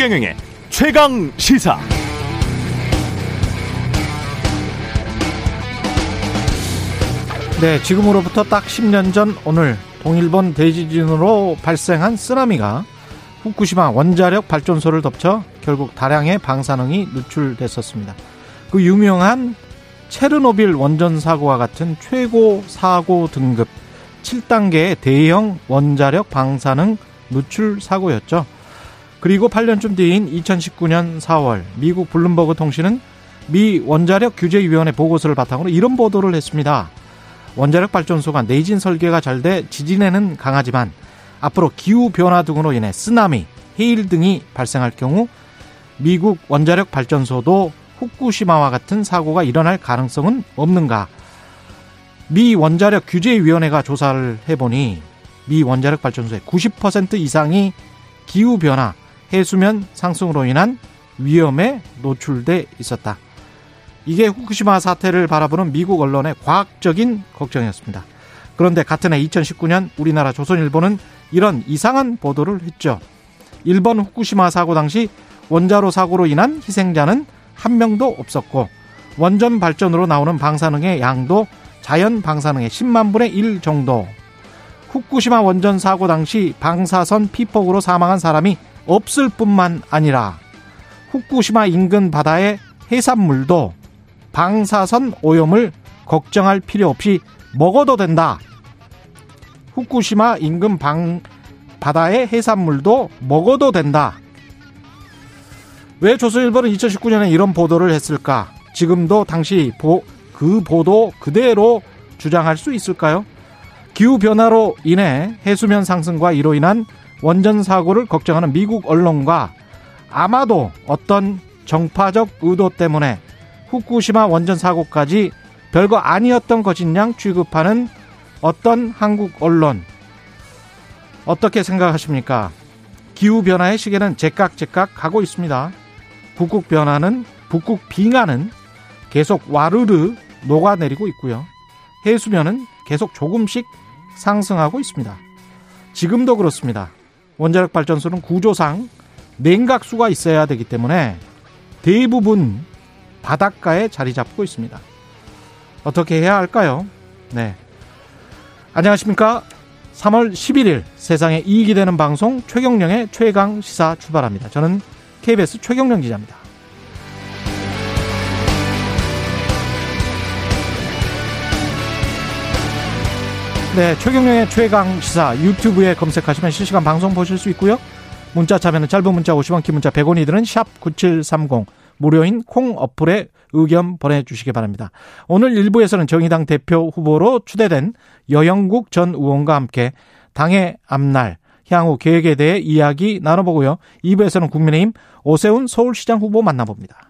최경영의 최강 시사. 네, 지금으로부터 딱 10년 전 오늘 동일본 대지진으로 발생한 쓰나미가 후쿠시마 원자력 발전소를 덮쳐 결국 다량의 방사능이 누출됐었습니다. 그 유명한 체르노빌 원전 사고와 같은 최고 사고 등급 7단계의 대형 원자력 방사능 누출 사고였죠. 그리고 8년쯤 뒤인 2019년 4월 미국 블룸버그 통신은 미 원자력 규제위원회 보고서를 바탕으로 이런 보도를 했습니다. 원자력 발전소가 내진 설계가 잘 돼 지진에는 강하지만 앞으로 기후 변화 등으로 인해 쓰나미, 해일 등이 발생할 경우 미국 원자력 발전소도 후쿠시마와 같은 사고가 일어날 가능성은 없는가? 미 원자력 규제위원회가 조사를 해보니 미 원자력 발전소의 90% 이상이 기후 변화, 해수면 상승으로 인한 위험에 노출돼 있었다. 이게 후쿠시마 사태를 바라보는 미국 언론의 과학적인 걱정이었습니다. 그런데 같은 해 2019년 우리나라 조선일보는 이런 이상한 보도를 했죠. 일본 후쿠시마 사고 당시 원자로 사고로 인한 희생자는 한 명도 없었고 원전 발전으로 나오는 방사능의 양도 자연 방사능의 10만 분의 1 정도. 후쿠시마 원전 사고 당시 방사선 피폭으로 사망한 사람이 없을 뿐만 아니라 후쿠시마 인근 바다의 해산물도 방사선 오염을 걱정할 필요 없이 먹어도 된다. 후쿠시마 인근 방, 바다의 해산물도 먹어도 된다. 왜 조선일보는 2019년에 이런 보도를 했을까? 지금도 당시 보, 그 보도 그대로 주장할 수 있을까요? 기후변화로 인해 해수면 상승과 이로 인한 원전 사고를 걱정하는 미국 언론과 아마도 어떤 정파적 의도 때문에 후쿠시마 원전 사고까지 별거 아니었던 것인 양 취급하는 어떤 한국 언론 어떻게 생각하십니까? 기후 변화의 시계는 제깍제깍 가고 있습니다. 북극 변화는 북극 빙하는 계속 와르르 녹아내리고 있고요. 해수면은 계속 조금씩 상승하고 있습니다. 지금도 그렇습니다. 원자력 발전소는 구조상 냉각수가 있어야 되기 때문에 대부분 바닷가에 자리 잡고 있습니다. 어떻게 해야 할까요? 네. 안녕하십니까? 3월 11일 세상에 이익이 되는 방송 최경령의 최강 시사 출발합니다. 저는 KBS 최경령 기자입니다. 네, 최경령의 최강 시사 유튜브에 검색하시면 실시간 방송 보실 수 있고요. 문자 참여는 짧은 문자 50원, 긴 문자 100원이 드는 샵 9730 무료인 콩 어플에 의견 보내주시기 바랍니다. 오늘 1부에서는 정의당 대표 후보로 추대된 여영국 전 의원과 함께 당의 앞날 향후 계획에 대해 이야기 나눠보고요. 2부에서는 국민의힘 오세훈 서울시장 후보 만나봅니다.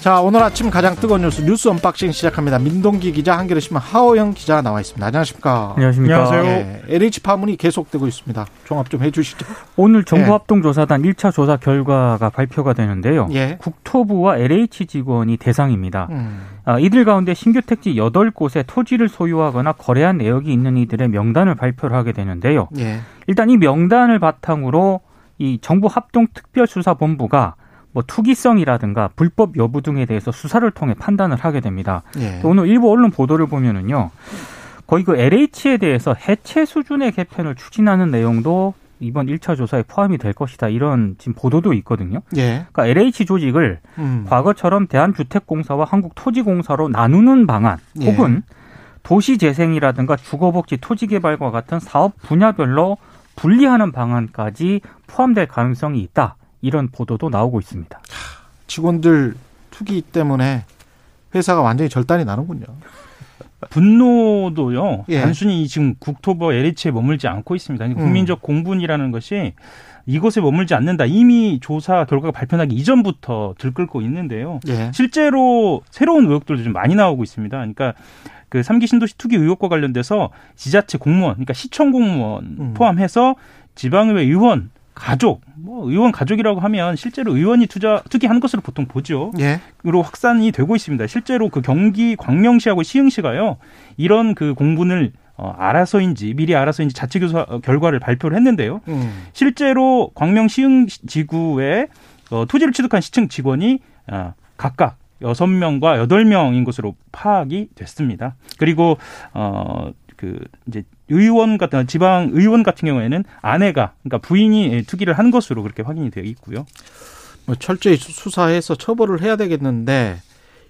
자, 오늘 아침 가장 뜨거운 뉴스 뉴스 언박싱 시작합니다. 민동기 기자, 한겨레 신문 하어영 기자 나와 있습니다. 안녕하십니까? 안녕하십니까? 안녕하세요. 예, LH 파문이 계속되고 있습니다. 종합 좀 해주시죠. 오늘 정부합동조사단 예. 1차 조사 결과가 발표가 되는데요. 예. 국토부와 LH 직원이 대상입니다. 음. 아, 이들 가운데 신규 택지 8곳에 토지를 소유하거나 거래한 내역이 있는 이들의 명단을 발표를 하게 되는데요. 예. 일단 이 명단을 바탕으로 이 정부 합동 특별수사본부가 뭐 투기성이라든가 불법 여부 등에 대해서 수사를 통해 판단을 하게 됩니다. 예. 오늘 일부 언론 보도를 보면은요. 거의 그 LH에 대해서 해체 수준의 개편을 추진하는 내용도 이번 1차 조사에 포함이 될 것이다. 이런 지금 보도도 있거든요. 예. 그러니까 LH 조직을 음. 과거처럼 대한주택공사와 한국토지공사로 나누는 방안 예. 혹은 도시재생이라든가 주거복지 토지개발과 같은 사업 분야별로 분리하는 방안까지 포함될 가능성이 있다. 이런 보도도 나오고 있습니다. 직원들 투기 때문에 회사가 완전히 절단이 나는군요. 분노도요. 예. 단순히 지금 국토부 LH에 머물지 않고 있습니다. 음. 국민적 공분이라는 것이 이곳에 머물지 않는다. 이미 조사 결과가 발표나기 이전부터 들끓고 있는데요. 예. 실제로 새로운 의혹들도 좀 많이 나오고 있습니다. 그러니까 그 3기 신도시 투기 의혹과 관련돼서 지자체 공무원, 그러니까 시청 공무원 음. 포함해서 지방의회 의원 가족, 뭐 의원 가족이라고 하면 실제로 의원이 투자 투기한 것으로 보통 보죠. 예. 으로 확산이 되고 있습니다. 실제로 그 경기 광명시하고 시흥시가요 이런 그 공분을 어, 알아서인지 미리 알아서인지 자체교사 결과를 발표를 했는데요. 음. 실제로 광명 시흥 지구에 어, 토지를 취득한 시청 직원이 어, 각각 여섯 명과 여덟 명인 것으로 파악이 됐습니다. 그리고 어 그 이제 의원 같은 지방 의원 같은 경우에는 아내가 그러니까 부인이 투기를 한 것으로 그렇게 확인이 되어 있고요. 뭐 철저히 수사해서 처벌을 해야 되겠는데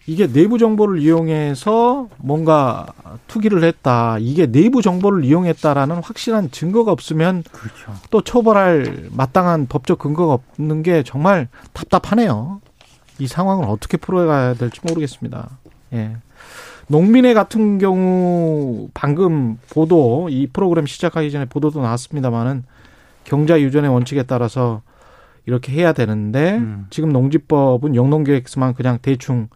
이게 내부 정보를 이용해서 뭔가 투기를 했다. 이게 내부 정보를 이용했다라는 확실한 증거가 없으면 그렇죠. 또 처벌할 마땅한 법적 근거가 없는 게 정말 답답하네요. 이 상황을 어떻게 풀어가야 될지 모르겠습니다. 예. 농민회 같은 경우 방금 보도 이 프로그램 시작하기 전에 보도도 나왔습니다만은 경자 유전의 원칙에 따라서 이렇게 해야 되는데 음. 지금 농지법은 영농계획서만 그냥 대충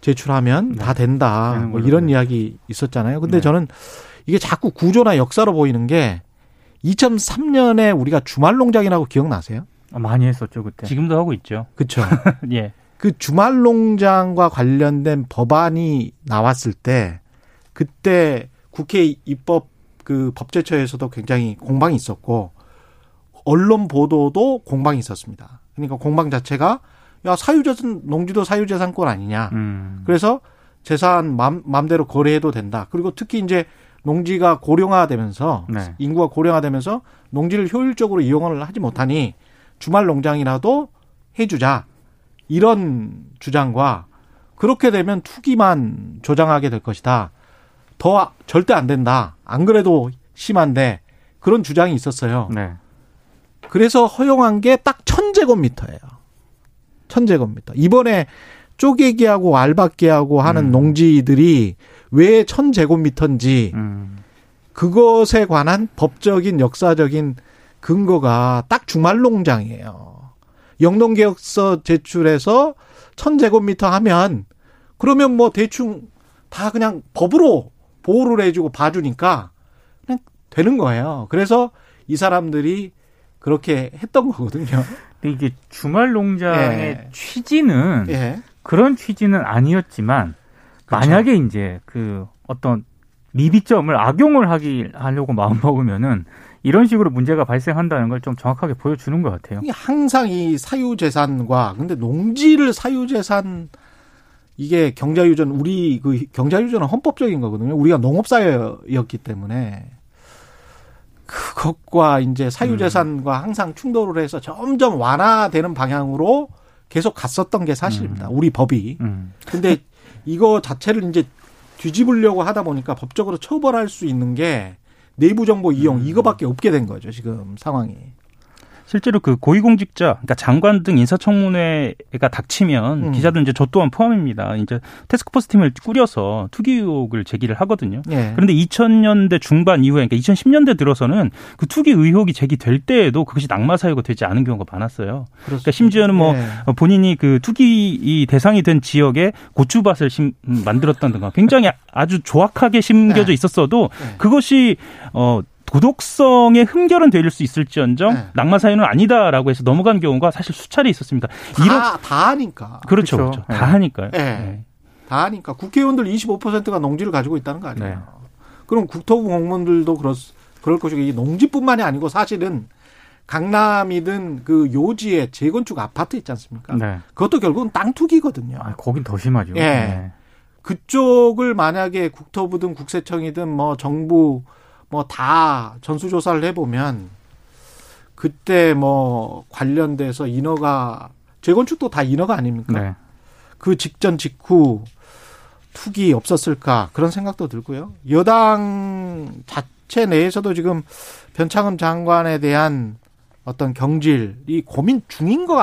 제출하면 네. 다 된다. 뭐 이런 이야기 있었잖아요. 근데 네. 저는 이게 자꾸 구조나 역사로 보이는 게 2003년에 우리가 주말 농장이라고 기억나세요? 아, 많이 했었죠 그때. 지금도 하고 있죠. 그렇죠. 예. 그 주말 농장과 관련된 법안이 나왔을 때 그때 국회 입법 그 법제처에서도 굉장히 공방이 있었고 언론 보도도 공방이 있었습니다. 그러니까 공방 자체가 야 사유재산 농지도 사유재산권 아니냐. 음. 그래서 재산 맘, 맘대로 거래해도 된다. 그리고 특히 이제 농지가 고령화되면서 네. 인구가 고령화되면서 농지를 효율적으로 이용을 하지 못하니 주말 농장이라도 해주자 이런 주장과 그렇게 되면 투기만 조장하게 될 것이다. 더 절대 안 된다. 안 그래도 심한데 그런 주장이 있었어요. 네. 그래서 허용한 게 딱 천제곱미터예요. 천제곱미터. 이번에 쪼개기하고 알박기하고 하는 음. 농지들이 왜 천제곱미터인지 음. 그것에 관한 법적인 역사적인 근거가 딱 주말 농장이에요. 영농계획서 제출해서 천제곱미터 하면 그러면 뭐 대충 다 그냥 법으로 보호를 해주고 봐주니까 그냥 되는 거예요. 그래서 이 사람들이 그렇게 했던 거거든요. 근데 이게 주말 농장의 예. 취지는 예. 그런 취지는 아니었지만 그렇죠. 만약에 이제 그 어떤 미비점을 악용을 하기 하려고 마음 먹으면은 이런 식으로 문제가 발생한다는 걸 좀 정확하게 보여주는 것 같아요. 항상 이 사유재산과 근데 농지를 사유재산 이게 경자유전 우리 그 경자유전은 헌법적인 거거든요. 우리가 농업사회였기 때문에 그것과 이제 사유재산과 음. 항상 충돌을 해서 점점 완화되는 방향으로 계속 갔었던 게 사실입니다. 음. 우리 법이. 음. 근데 이거 자체를 이제 뒤집으려고 하다 보니까 법적으로 처벌할 수 있는 게 내부 정보 이용 음. 이거밖에 없게 된 거죠 지금 상황이. 실제로 그 고위공직자, 그러니까 장관 등 인사청문회가 닥치면 음. 기자들 이제 저 또한 포함입니다. 이제 테스크포스 팀을 꾸려서 투기 의혹을 제기를 하거든요. 예. 그런데 2000년대 중반 이후에, 그러니까 2010년대 들어서는 그 투기 의혹이 제기될 때에도 그것이 낙마 사유가 되지 않은 경우가 많았어요. 그렇습니다. 그러니까 심지어는 뭐 예. 본인이 그 투기 대상이 된 지역에 고추밭을 심, 만들었다든가 굉장히 아주 조악하게 심겨져 예. 있었어도 예. 그것이 어 도덕성에 흠결은 될 수 있을지언정 네. 낙마 사유는 아니다라고 해서 넘어간 경우가 사실 수차례 있었습니다. 다, 이런 다 하니까. 그렇죠. 그렇죠. 네. 다 하니까요. 네. 네. 다 하니까 국회의원들 25%가 농지를 가지고 있다는 거 아니에요. 네. 그럼 국토부 공무원들도 그렇, 그럴 것이고 이 농지뿐만이 아니고 사실은 강남이든 그 요지에 재건축 아파트 있지 않습니까? 네. 그것도 결국은 땅 투기거든요. 아, 거긴 더 심하죠. 예. 네. 그쪽을 만약에 국토부든 국세청이든 뭐 정부 뭐 다 전수조사를 해보면 그때 뭐 관련돼서 인허가 재건축도 다 인허가 아닙니까? 네. 그 직전 직후 투기 없었을까 그런 생각도 들고요. 여당 자체 내에서도 지금 변창흠 장관에 대한 어떤 경질이 고민 중인 것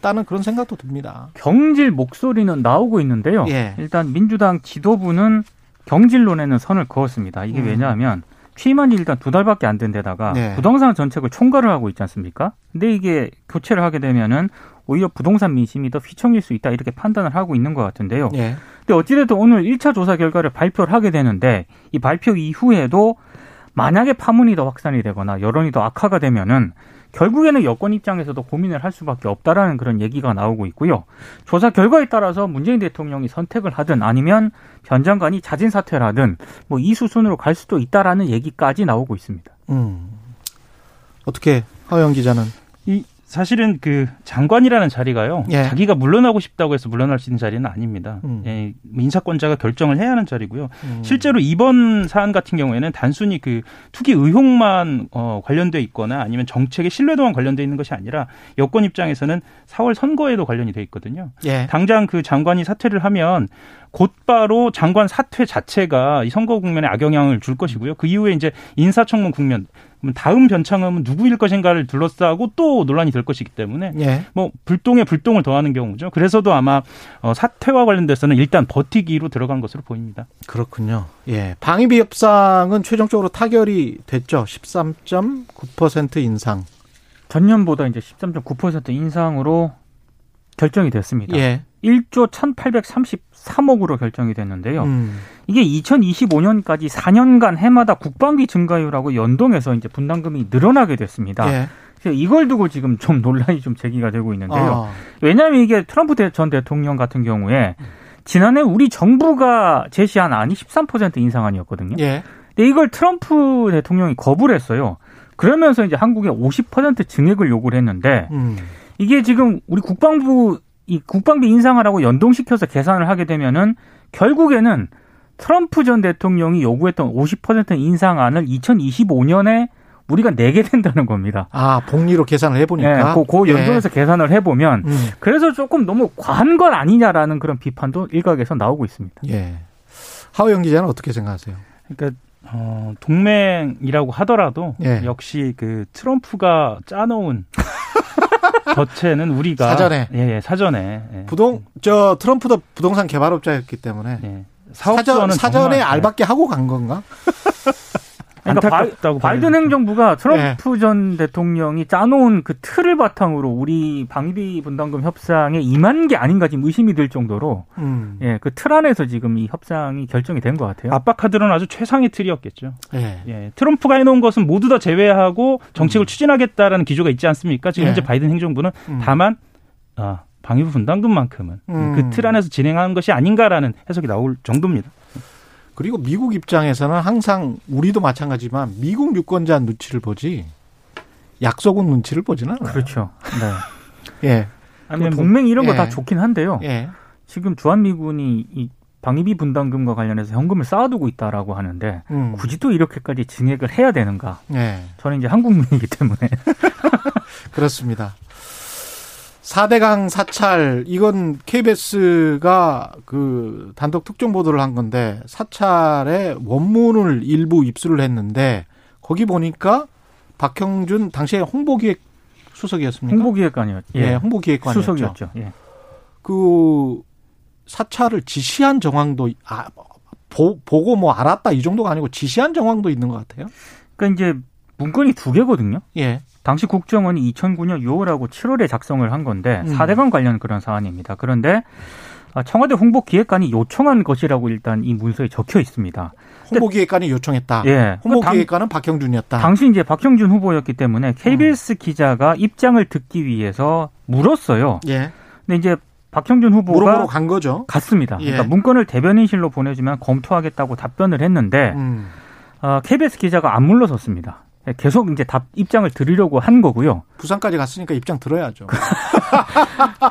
같다는 그런 생각도 듭니다. 경질 목소리는 나오고 있는데요. 예. 일단 민주당 지도부는 경질론에는 선을 그었습니다. 이게 음. 왜냐하면 취임한 지 일단 두 달밖에 안 된 데다가 네. 부동산 정책을 총괄을 하고 있지 않습니까? 근데 이게 교체를 하게 되면은 오히려 부동산 민심이 더 휘청일 수 있다 이렇게 판단을 하고 있는 것 같은데요. 네. 근데 어찌됐든 오늘 1차 조사 결과를 발표를 하게 되는데 이 발표 이후에도 만약에 파문이 더 확산이 되거나 여론이 더 악화가 되면은 결국에는 여권 입장에서도 고민을 할 수밖에 없다라는 그런 얘기가 나오고 있고요. 조사 결과에 따라서 문재인 대통령이 선택을 하든 아니면 변 장관이 자진 사퇴를 하든 뭐 이 수순으로 갈 수도 있다라는 얘기까지 나오고 있습니다. 음. 어떻게 하영 기자는 이 사실은 그 장관이라는 자리가요. 예. 자기가 물러나고 싶다고 해서 물러날 수 있는 자리는 아닙니다. 음. 예, 인사권자가 결정을 해야 하는 자리고요. 음. 실제로 이번 사안 같은 경우에는 단순히 그 투기 의혹만 어, 관련돼 있거나 아니면 정책의 신뢰도만 관련돼 있는 것이 아니라 여권 입장에서는 4월 선거에도 관련이 돼 있거든요. 예. 당장 그 장관이 사퇴를 하면 곧바로 장관 사퇴 자체가 이 선거 국면에 악영향을 줄 것이고요. 그 이후에 이제 인사청문 국면 다음 변창은 누구일 것인가를 둘러싸고 또 논란이 될 것이기 때문에 예. 뭐 불똥에 불똥을 더하는 경우죠. 그래서도 아마 어, 사퇴와 관련돼서는 일단 버티기로 들어간 것으로 보입니다. 그렇군요. 예. 방위비 협상은 최종적으로 타결이 됐죠. 13.9% 인상. 전년보다 이제 13.9% 인상으로 결정이 됐습니다. 예. 1조 1,833억으로 결정이 됐는데요. 음. 이게 2025년까지 4년간 해마다 국방비 증가율하고 연동해서 이제 분담금이 늘어나게 됐습니다. 예. 이걸 두고 지금 좀 논란이 좀 제기가 되고 있는데요. 아. 왜냐하면 이게 트럼프 전 대통령 같은 경우에 지난해 우리 정부가 제시한 안이 13% 인상안이었거든요. 예. 근데 이걸 트럼프 대통령이 거부를 했어요. 그러면서 이제 한국에 50% 증액을 요구를 했는데 음. 이게 지금 우리 국방부 이 국방비 인상하라고 연동시켜서 계산을 하게 되면은 결국에는 트럼프 전 대통령이 요구했던 50% 인상안을 2025년에 우리가 내게 된다는 겁니다. 아, 복리로 계산을 해보니까. 네, 그, 그 연동해서 예. 계산을 해보면, 음. 그래서 조금 너무 과한 건 아니냐라는 그런 비판도 일각에서 나오고 있습니다. 예. 하어영 기자는 어떻게 생각하세요? 그러니까, 어, 동맹이라고 하더라도, 예. 역시 그 트럼프가 짜놓은 저체는 우리가 사전에 예, 예 사전에 예. 부동 저 트럼프도 부동산 개발업자였기 때문에 예. 사전 사전에 알박기 하고 간 건가? 그러니까 바이, 바이든 행정부가 트럼프 네. 전 대통령이 짜놓은 그 틀을 바탕으로 우리 방위비 분담금 협상에 임한 게 아닌가 지금 의심이 들 정도로 음. 예, 그 틀 안에서 지금 이 협상이 결정이 된 것 같아요. 압박 카드는 아주 최상의 틀이었겠죠. 네. 예, 트럼프가 해놓은 것은 모두 다 제외하고 정책을 음. 추진하겠다라는 기조가 있지 않습니까? 지금 네. 현재 바이든 행정부는 음. 다만 아, 방위비 분담금만큼은 음. 그틀 안에서 진행하는 것이 아닌가라는 해석이 나올 정도입니다. 그리고 미국 입장에서는 항상 우리도 마찬가지지만 미국 유권자 눈치를 보지 약속은 눈치를 보지는 않아요. 그렇죠. 네. 예. 아니 뭐 동맹 이런 거다 예. 좋긴 한데요. 예. 지금 주한미군이 이 방위비 분담금과 관련해서 현금을 쌓아두고 있다라고 하는데 음. 굳이 또 이렇게까지 증액을 해야 되는가? 예. 저는 이제 한국민이기 때문에 그렇습니다. 4대강 사찰 이건 KBS가 그 단독 특종 보도를 한 건데 사찰의 원문을 일부 입수를 했는데 거기 보니까 박형준 당시에 홍보기획 수석이었습니까? 홍보기획관이었죠. 예, 예 홍보기획관이었죠. 수석이었죠. 예. 그 사찰을 지시한 정황도 아, 보, 보고 뭐 알았다 이 정도가 아니고 지시한 정황도 있는 것 같아요. 그러니까 이제 문건이 두 개거든요. 예. 당시 국정원이 2009년 6월하고 7월에 작성을 한 건데 음. 4대강 관련 그런 사안입니다. 그런데 아, 청와대 홍보기획관이 요청한 것이라고 일단 이 문서에 적혀 있습니다. 홍보기획관이 요청했다. 예. 홍보기획관은 박형준이었다. 당시 이제 박형준 후보였기 때문에 KBS 음. 기자가 입장을 듣기 위해서 물었어요. 예. 근데 이제 박형준 후보가 물어보러 간 거죠. 갔습니다. 예. 그러니까 문건을 대변인실로 보내주면 검토하겠다고 답변을 했는데 음. 어, KBS 기자가 안 물러섰습니다. 계속 이제 답 입장을 드리려고 한 거고요. 부산까지 갔으니까 입장 들어야죠.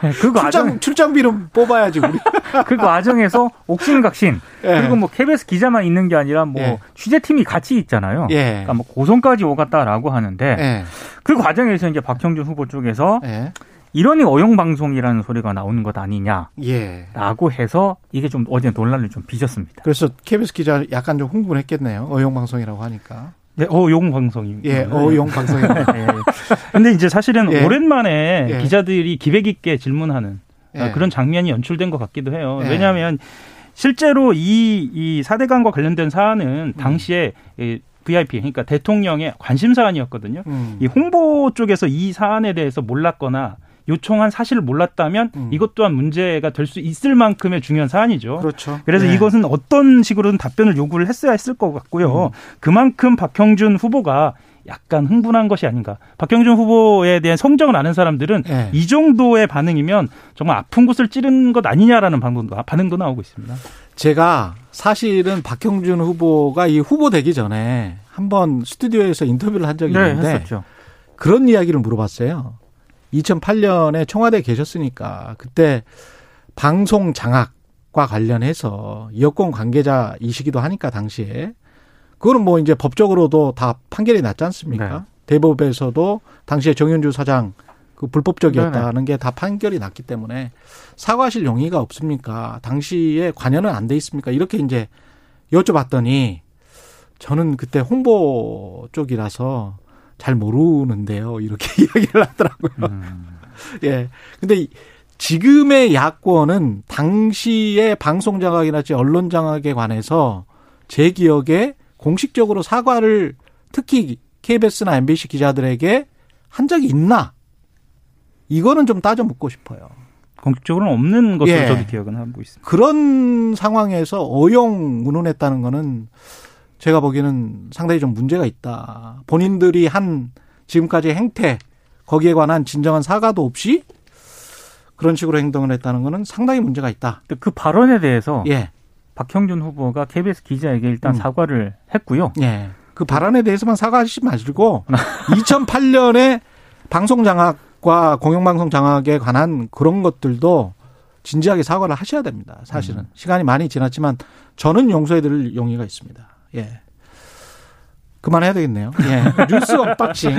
네, 그 과정 출장, 비는 뽑아야지 우리. 그 과정에서 옥신각신 예. 그리고 뭐 KBS 기자만 있는 게 아니라 뭐 예. 취재팀이 같이 있잖아요. 예. 그러니까 뭐 고성까지 오갔다라고 하는데 예. 그 과정에서 이제 박형준 후보 쪽에서 예. 이러니 어용 방송이라는 소리가 나오는 것 아니냐 라고 예. 해서 이게 좀 어제 논란을 좀 빚었습니다. 그래서 KBS 기자 약간 좀 흥분했겠네요. 어용 방송이라고 하니까. 네, 어용 방송입니다. 예, 어용 방송. 예. 근데 이제 사실은 예. 오랜만에 예. 기자들이 기백 있게 질문하는 예. 그런 장면이 연출된 것 같기도 해요. 예. 왜냐하면 실제로 이, 이 사대강과 관련된 사안은 음. 당시에 음. VIP 그러니까 대통령의 관심 사안이었거든요. 음. 이 홍보 쪽에서 이 사안에 대해서 몰랐거나 요청한 사실을 몰랐다면 음. 이것 또한 문제가 될 수 있을 만큼의 중요한 사안이죠. 그렇죠. 그래서 네. 이것은 어떤 식으로든 답변을 요구를 했어야 했을 것 같고요. 음. 그만큼 박형준 후보가 약간 흥분한 것이 아닌가. 박형준 후보에 대한 성적을 아는 사람들은 네. 이 정도의 반응이면 정말 아픈 곳을 찌른 것 아니냐라는 반응도, 반응도 나오고 있습니다. 제가 사실은 박형준 후보가 이 후보 되기 전에 한번 스튜디오에서 인터뷰를 한 적이 네, 있는데 했었죠. 그런 이야기를 물어봤어요. 2008년에 청와대에 계셨으니까 그때 방송 장악과 관련해서 여권 관계자이시기도 하니까 당시에 그거는 뭐 이제 법적으로도 다 판결이 났지 않습니까? 네. 대법에서도 당시에 정윤주 사장 그 불법적이었다는 게 다 판결이 났기 때문에 사과하실 용의가 없습니까? 당시에 관여는 안 돼 있습니까? 이렇게 이제 여쭤봤더니 저는 그때 홍보 쪽이라서 잘 모르는데요. 이렇게 이야기를 하더라고요. 음. 예. 근데 지금의 야권은 당시의 방송 장악이나 언론 장악에 관해서 제 기억에 공식적으로 사과를 특히 KBS나 MBC 기자들에게 한 적이 있나? 이거는 좀 따져 묻고 싶어요. 공식적으로는 없는 것으로 예. 저도 기억은 하고 있습니다. 그런 상황에서 어용 운운했다는 거는 제가 보기에는 상당히 좀 문제가 있다. 본인들이 한 지금까지 행태 거기에 관한 진정한 사과도 없이 그런 식으로 행동을 했다는 거는 상당히 문제가 있다. 그 발언에 대해서 예. 박형준 후보가 KBS 기자에게 일단 음. 사과를 했고요. 예. 그 발언에 대해서만 사과하시지 마시고 2008년에 방송 장악과 공영방송 장악에 관한 그런 것들도 진지하게 사과를 하셔야 됩니다. 사실은 음. 시간이 많이 지났지만 저는 용서해드릴 용의가 있습니다. 예. 그만해야 되겠네요. 예. 뉴스 언박싱.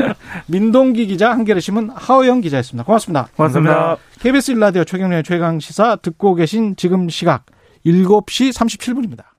민동기 기자, 한겨레 신문 하어영 기자였습니다. 고맙습니다. 고맙습니다. KBS 일라디오 최경영의 최강 시사 듣고 계신 지금 시각 7시 37분입니다.